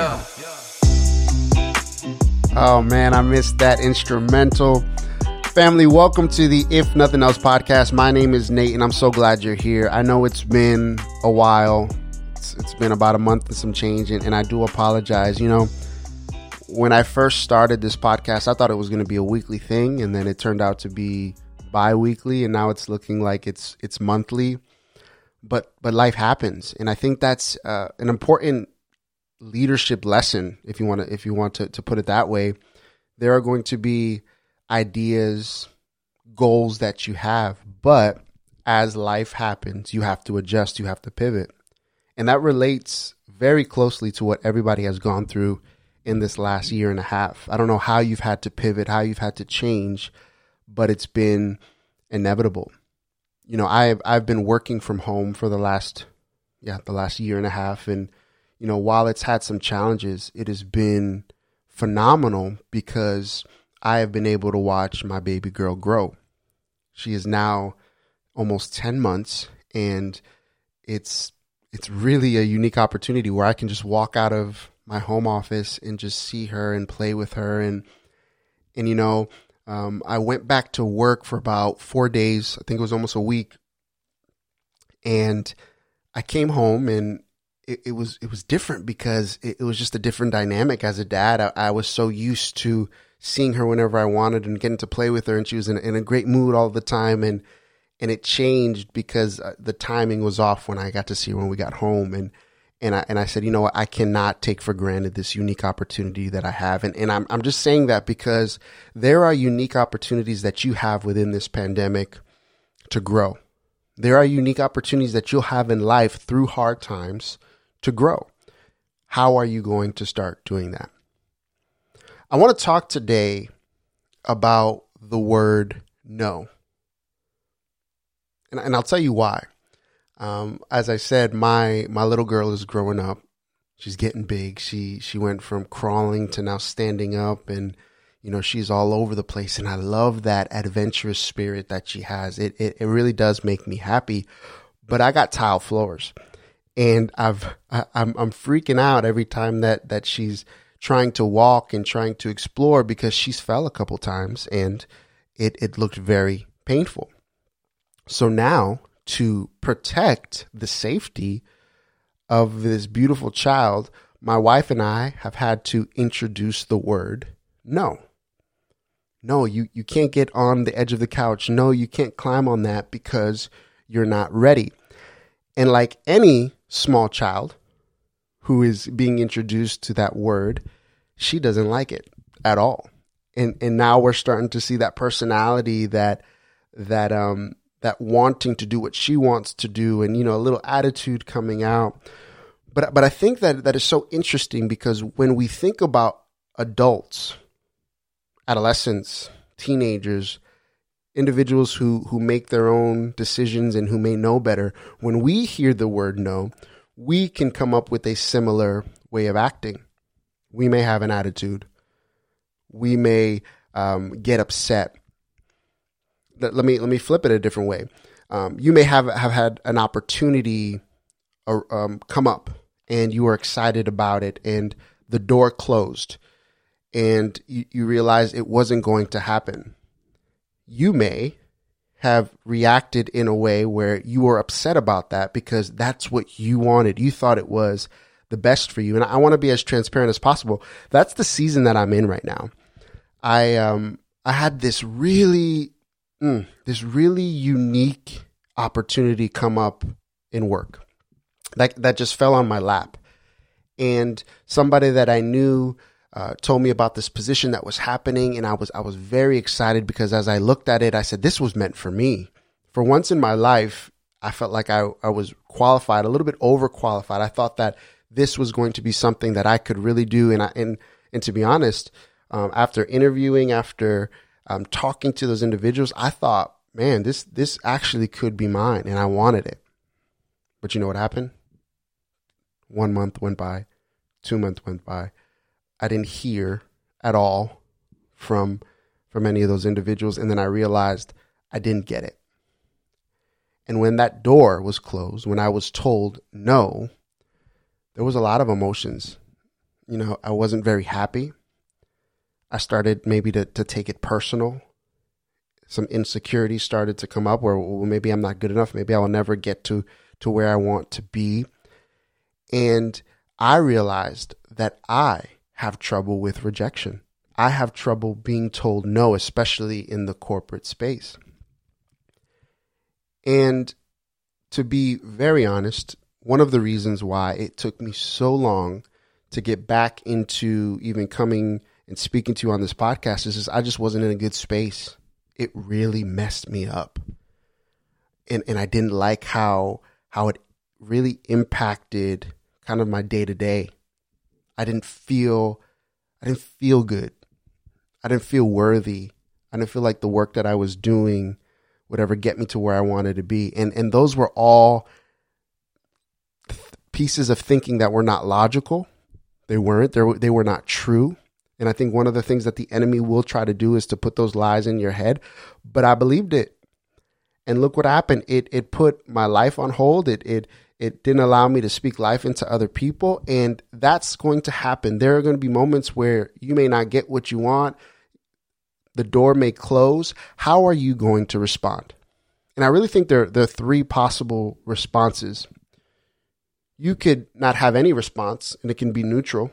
Yeah. Oh man, I missed that instrumental. Family, welcome to the If Nothing Else podcast. My name is Nate, and I'm so glad you're here. I know it's been a while. It's, it's been about a month and some change, and, and I do apologize. You know, when I first started this podcast, I thought it was going to be a weekly thing, and then it turned out to be bi-weekly, and now it's looking like it's it's monthly. But but life happens, and I think that's uh, an important leadership lesson, if you want to if you want to, to put it that way. There are going to be ideas, goals that you have, but as life happens, you have to adjust, you have to pivot. And that relates very closely to what everybody has gone through in this last year and a half. I don't know how you've had to pivot, how you've had to change, but it's been inevitable. You know, I've I've been working from home for the last yeah, the last year and a half and you know, while it's had some challenges, it has been phenomenal because I have been able to watch my baby girl grow. She is now almost 10 months and it's it's really a unique opportunity where I can just walk out of my home office and just see her and play with her. And and you know um, I went back to work for about four days. I think it was almost a week. And I came home and it, it was it was different because it, it, was just a different dynamic as a dad I, I was so used to seeing her whenever I wanted and getting to play with her. And she was in, in a great mood all the time. And, and it changed because uh, the timing was off when I got to see her when we got home. And, and I, and I said, you know what? I cannot take for granted this unique opportunity that I have. And, and I'm, I'm just saying that because there are unique opportunities that you have within this pandemic to grow. There are unique opportunities that you'll have in life through hard times to grow. How are you going to start doing that? I want to talk today about the word no. And, and I'll tell you why. Um, as I said, my, my little girl is growing up. She's getting big. She, she went from crawling to now standing up and, you know, she's all over the place. And I love that adventurous spirit that she has. It, it, it really does make me happy. But I got tile floors and I've, I, I'm, I'm freaking out every time that, that she's, trying to walk and trying to explore because she's fell a couple times and it, it looked very painful. So now to protect the safety of this beautiful child, my wife and I have had to introduce the word no. No, you, you can't get on the edge of the couch. No, you can't climb on that because you're not ready. And like any small child, who is being introduced to that word, she doesn't like it at all. And and now we're starting to see that personality that that um that wanting to do what she wants to do and you know a little attitude coming out. But but I think that that is so interesting because when we think about adults, adolescents, teenagers, individuals who who make their own decisions and who may know better, when we hear the word no, we can come up with a similar way of acting. We may have an attitude. We may um, get upset. Let, let, me let me flip it a different way. Um, you may have have had an opportunity uh, um, come up, and you are excited about it, and the door closed, and you, you realize it wasn't going to happen. You may have reacted in a way where you were upset about that because that's what you wanted. You thought it was the best for you. And I want to be as transparent as possible. That's the season that I'm in right now. I, um, I had this really, mm, this really unique opportunity come up in work that, that just fell on my lap. And somebody that I knew, uh, told me about this position that was happening and I was I was very excited because as I looked at it I said this was meant for me. For once in my life I felt like I, I was qualified, a little bit overqualified. I thought that this was going to be something that I could really do and I, and and to be honest, um, after interviewing, after um, talking to those individuals, I thought, man, this this actually could be mine and I wanted it. But you know what happened? One month went by, two months went by I didn't hear at all from from any of those individuals and then I realized I didn't get it. And when that door was closed, when I was told no, there was a lot of emotions. you know, I wasn't very happy. I started maybe to, to take it personal. Some insecurities started to come up where well, maybe I'm not good enough. Maybe I will never get to, to where I want to be. And I realized that I have trouble with rejection. I have trouble being told no, especially in the corporate space. And to be very honest, one of the reasons why it took me so long to get back into even coming and speaking to you on this podcast is, I just wasn't in a good space. It really messed me up. And and I didn't like how how it really impacted kind of my day to day. I didn't feel I didn't feel good. I didn't feel worthy. I didn't feel like the work that I was doing would ever get me to where I wanted to be. And and those were all pieces of thinking that were not logical. They weren't. They were, they were not true. And I think one of the things that the enemy will try to do is to put those lies in your head. But I believed it. And look what happened. It it put my life on hold. It it it didn't allow me to speak life into other people. And that's going to happen. There are going to be moments where you may not get what you want. The door may close. How are you going to respond? And I really think there, there are three possible responses. You could not have any response and it can be neutral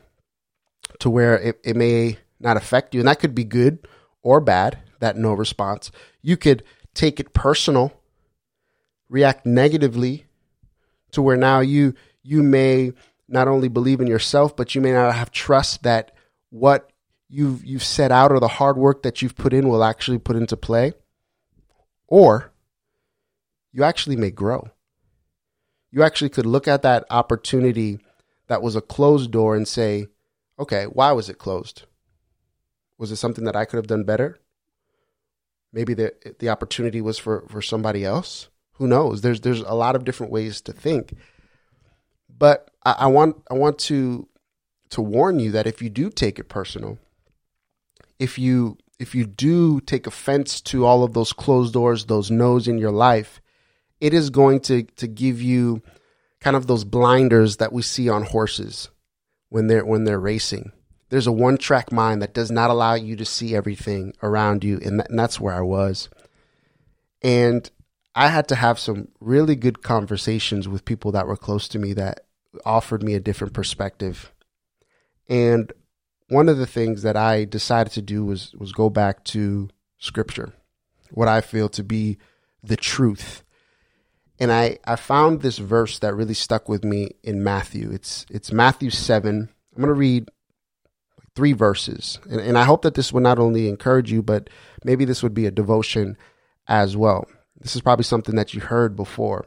to where it, it may not affect you. And that could be good or bad, that no response. You could take it personal, react negatively to where now you you may not only believe in yourself, but you may not have trust that what you've you've set out or the hard work that you've put in will actually put into play. Or you actually may grow. You actually could look at that opportunity that was a closed door and say, okay, why was it closed? Was it something that I could have done better? Maybe the the opportunity was for, for somebody else who knows? There's there's a lot of different ways to think. But I, I want I want to to warn you that if you do take it personal, if you if you do take offense to all of those closed doors, those no's in your life, it is going to to give you kind of those blinders that we see on horses when they're when they're racing. There's a one track mind that does not allow you to see everything around you, and, and that's where I was. And I had to have some really good conversations with people that were close to me that offered me a different perspective. And one of the things that I decided to do was was go back to scripture, what I feel to be the truth. And I, I found this verse that really stuck with me in Matthew. It's it's Matthew seven. I'm gonna read three verses. And, and I hope that this would not only encourage you, but maybe this would be a devotion as well. This is probably something that you heard before.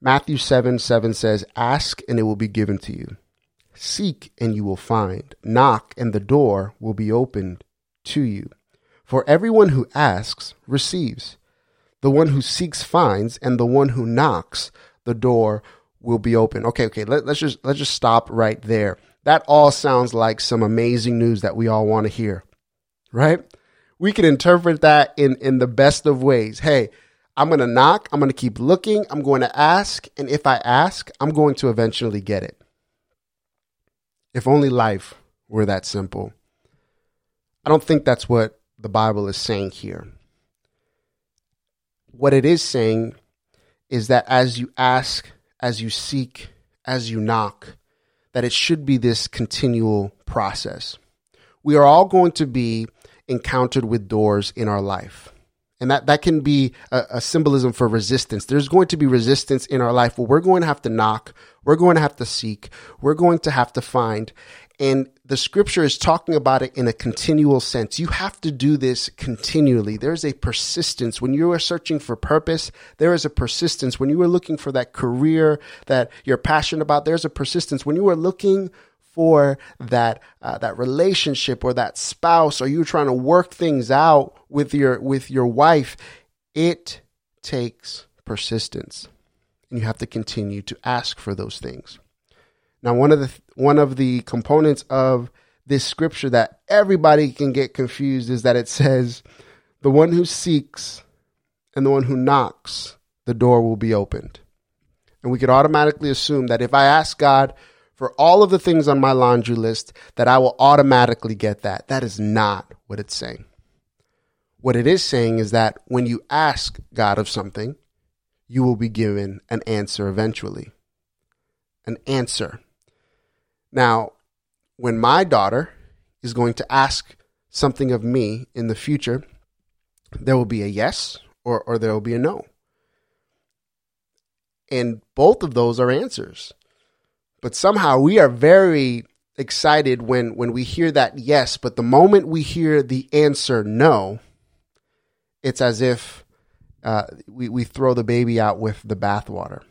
Matthew 7 7 says, Ask and it will be given to you. Seek and you will find. Knock and the door will be opened to you. For everyone who asks receives. The one who seeks finds, and the one who knocks, the door will be open. Okay, okay, let, us just let's just stop right there. That all sounds like some amazing news that we all want to hear. Right? We can interpret that in in the best of ways. Hey, I'm going to knock. I'm going to keep looking. I'm going to ask. And if I ask, I'm going to eventually get it. If only life were that simple. I don't think that's what the Bible is saying here. What it is saying is that as you ask, as you seek, as you knock, that it should be this continual process. We are all going to be encountered with doors in our life. And that, that can be a, a, symbolism for resistance. There's going to be resistance in our life where we're going to have to knock. We're going to have to seek. We're going to have to find. And the scripture is talking about it in a continual sense. You have to do this continually. There's a persistence. When you are searching for purpose, there is a persistence. When you are looking for that career that you're passionate about, there's a persistence. When you are looking for that uh, that relationship or that spouse or you're trying to work things out with your with your wife it takes persistence. And you have to continue to ask for those things. Now one of the one of the components of this scripture that everybody can get confused is that it says the one who seeks and the one who knocks the door will be opened. And we could automatically assume that if i ask god for all of the things on my laundry list that I will automatically get that. That is not what it's saying. What it is saying is that when you ask God of something, you will be given an answer eventually. An answer. Now, when my daughter is going to ask something of me in the future, there will be a yes or, or there will be a no. And both of those are answers. But somehow we are very excited when, when we hear that yes, but the moment we hear the answer no, it's as if uh, we, we throw the baby out with the bathwater.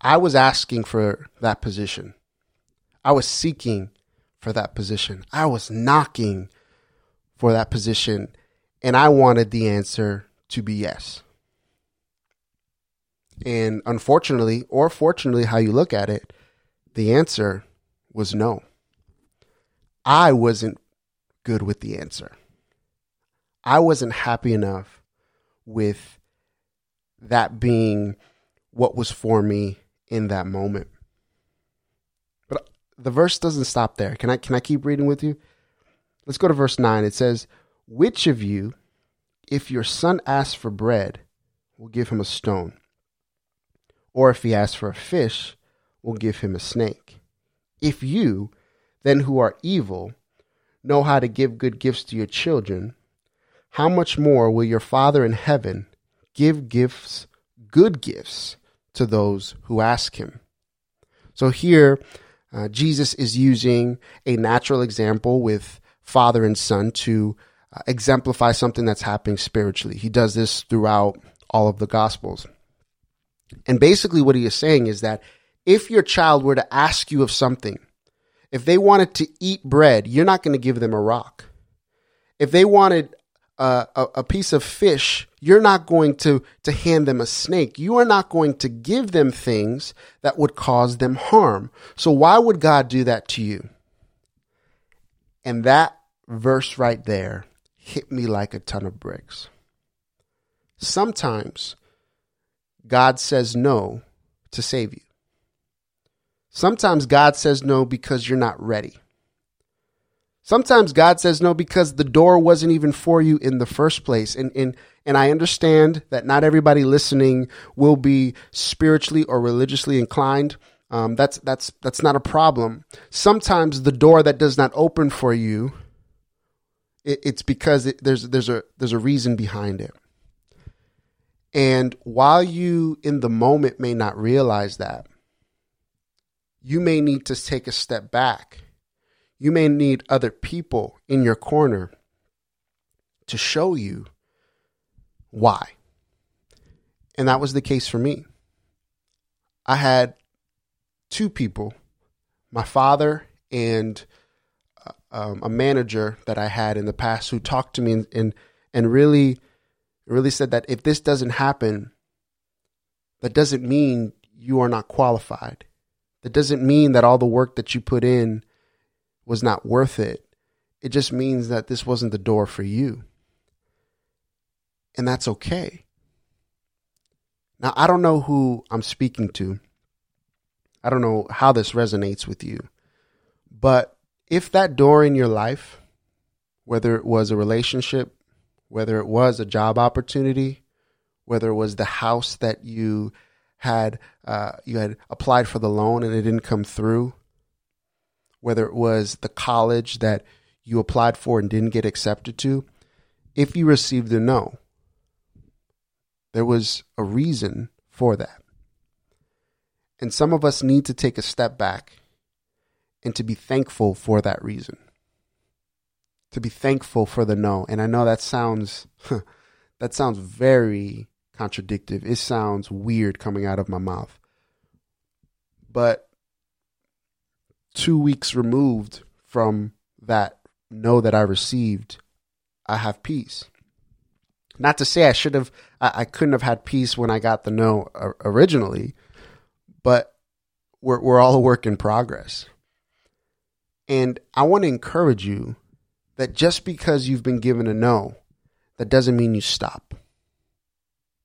I was asking for that position. I was seeking for that position. I was knocking for that position, and I wanted the answer to be yes. And unfortunately, or fortunately, how you look at it, the answer was no. I wasn't good with the answer. I wasn't happy enough with that being what was for me in that moment. But the verse doesn't stop there. Can I can I keep reading with you? Let's go to verse 9. It says, "Which of you if your son asks for bread, will give him a stone? Or if he asks for a fish, will give him a snake? If you, then who are evil, know how to give good gifts to your children, how much more will your Father in heaven give gifts, good gifts, to those who ask him? So here, uh, Jesus is using a natural example with father and son to uh, exemplify something that's happening spiritually. He does this throughout all of the Gospels. And basically, what he is saying is that if your child were to ask you of something, if they wanted to eat bread, you're not going to give them a rock. If they wanted a, a, a, piece of fish, you're not going to, to hand them a snake. You are not going to give them things that would cause them harm. So why would God do that to you? And that verse right there hit me like a ton of bricks. Sometimes God says no to save you. Sometimes God says no because you're not ready. Sometimes God says no because the door wasn't even for you in the first place. And, and, and I understand that not everybody listening will be spiritually or religiously inclined. Um, that's, that's, that's not a problem. Sometimes the door that does not open for you it, it's because it, there's there's a there's a reason behind it. And while you in the moment may not realize that, you may need to take a step back. You may need other people in your corner to show you why. And that was the case for me. I had two people, my father and um, a manager that I had in the past who talked to me and, and and really really said that if this doesn't happen, that doesn't mean you are not qualified. That doesn't mean that all the work that you put in was not worth it. It just means that this wasn't the door for you. And that's okay. Now, I don't know who I'm speaking to. I don't know how this resonates with you. But if that door in your life, whether it was a relationship, whether it was a job opportunity, whether it was the house that you had uh, you had applied for the loan and it didn't come through, whether it was the college that you applied for and didn't get accepted to, if you received a no, there was a reason for that. And some of us need to take a step back and to be thankful for that reason. To be thankful for the no. And I know that sounds that sounds very contradictory. It sounds weird coming out of my mouth. But 2 weeks removed from that no that I received, I have peace. Not to say I should have, I, I couldn't have had peace when I got the no originally, but we're, we're all a work in progress. And I want to encourage you that just because you've been given a no, that doesn't mean you stop.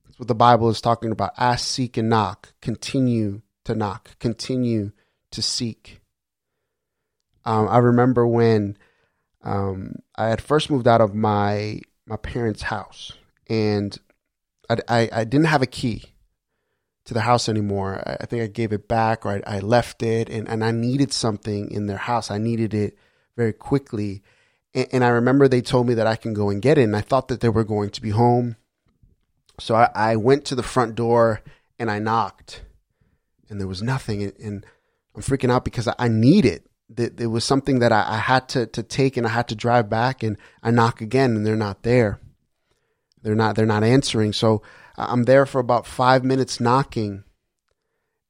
That's what the Bible is talking about. Ask, seek, and knock. Continue to knock. Continue to seek. Um, I remember when um, I had first moved out of my my parents' house, and I, I, I didn't have a key to the house anymore. I, I think I gave it back, or I, I left it, and, and I needed something in their house. I needed it very quickly, and, and I remember they told me that I can go and get it, and I thought that they were going to be home, so I, I went to the front door and I knocked, and there was nothing, and, and I'm freaking out because I, I need it that was something that I, I, had to to take and I had to drive back and I knock again and they're not there. They're not they're not answering. So I'm there for about five minutes knocking,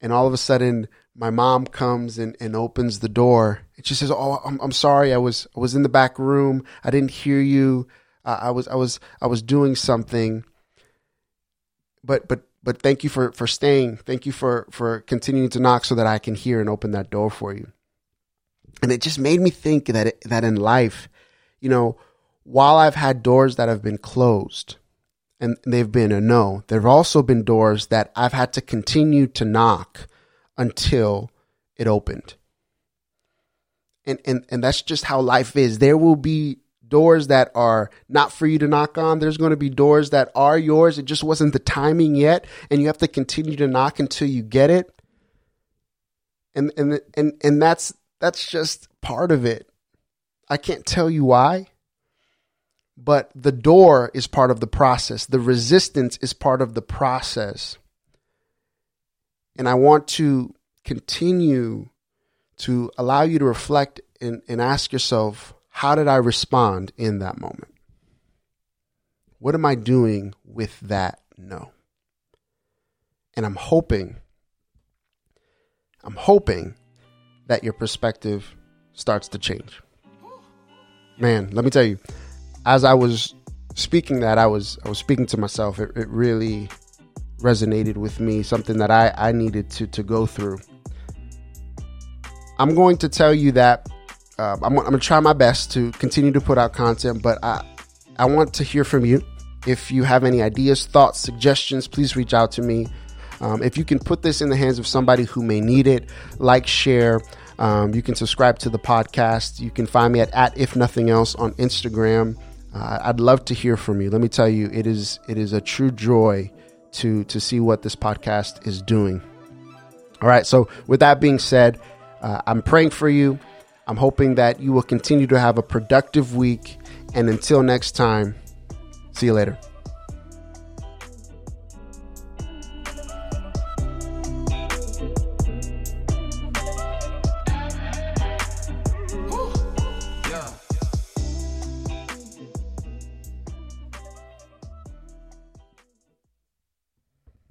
and all of a sudden my mom comes and, and opens the door she says, "Oh, I'm I'm sorry. I was I was in the back room. I didn't hear you. Uh, I was I was I was doing something. But but but thank you for for staying. Thank you for for continuing to knock so that I can hear and open that door for you." And it just made me think that it, that in life, you know, while I've had doors that have been closed and they've been a no, there have also been doors that I've had to continue to knock until it opened. And and and that's just how life is. There will be doors that are not for you to knock on. There's going to be doors that are yours. It just wasn't the timing yet, and you have to continue to knock until you get it. And and and and that's that's just part of it. I can't tell you why, but the door is part of the process. The resistance is part of the process. And I want to continue to allow you to reflect and, and ask yourself, how did I respond in that moment? What am I doing with that no? And I'm hoping, I'm hoping that your perspective starts to change. Man, let me tell you, as I was speaking that, I was I was speaking to myself. It, it really resonated with me, something that I, I needed to to go through. I'm going to tell you that uh, I'm, I'm going to try my best to continue to put out content, but I I want to hear from you. If you have any ideas, thoughts, suggestions, please reach out to me. Um, if you can put this in the hands of somebody who may need it, like, share. Um, you can subscribe to the podcast. You can find me at, at if nothing else on Instagram. Uh, I'd love to hear from you. Let me tell you, it is it is a true joy to to see what this podcast is doing. All right. So with that being said, uh, I'm praying for you. I'm hoping that you will continue to have a productive week. And until next time, see you later.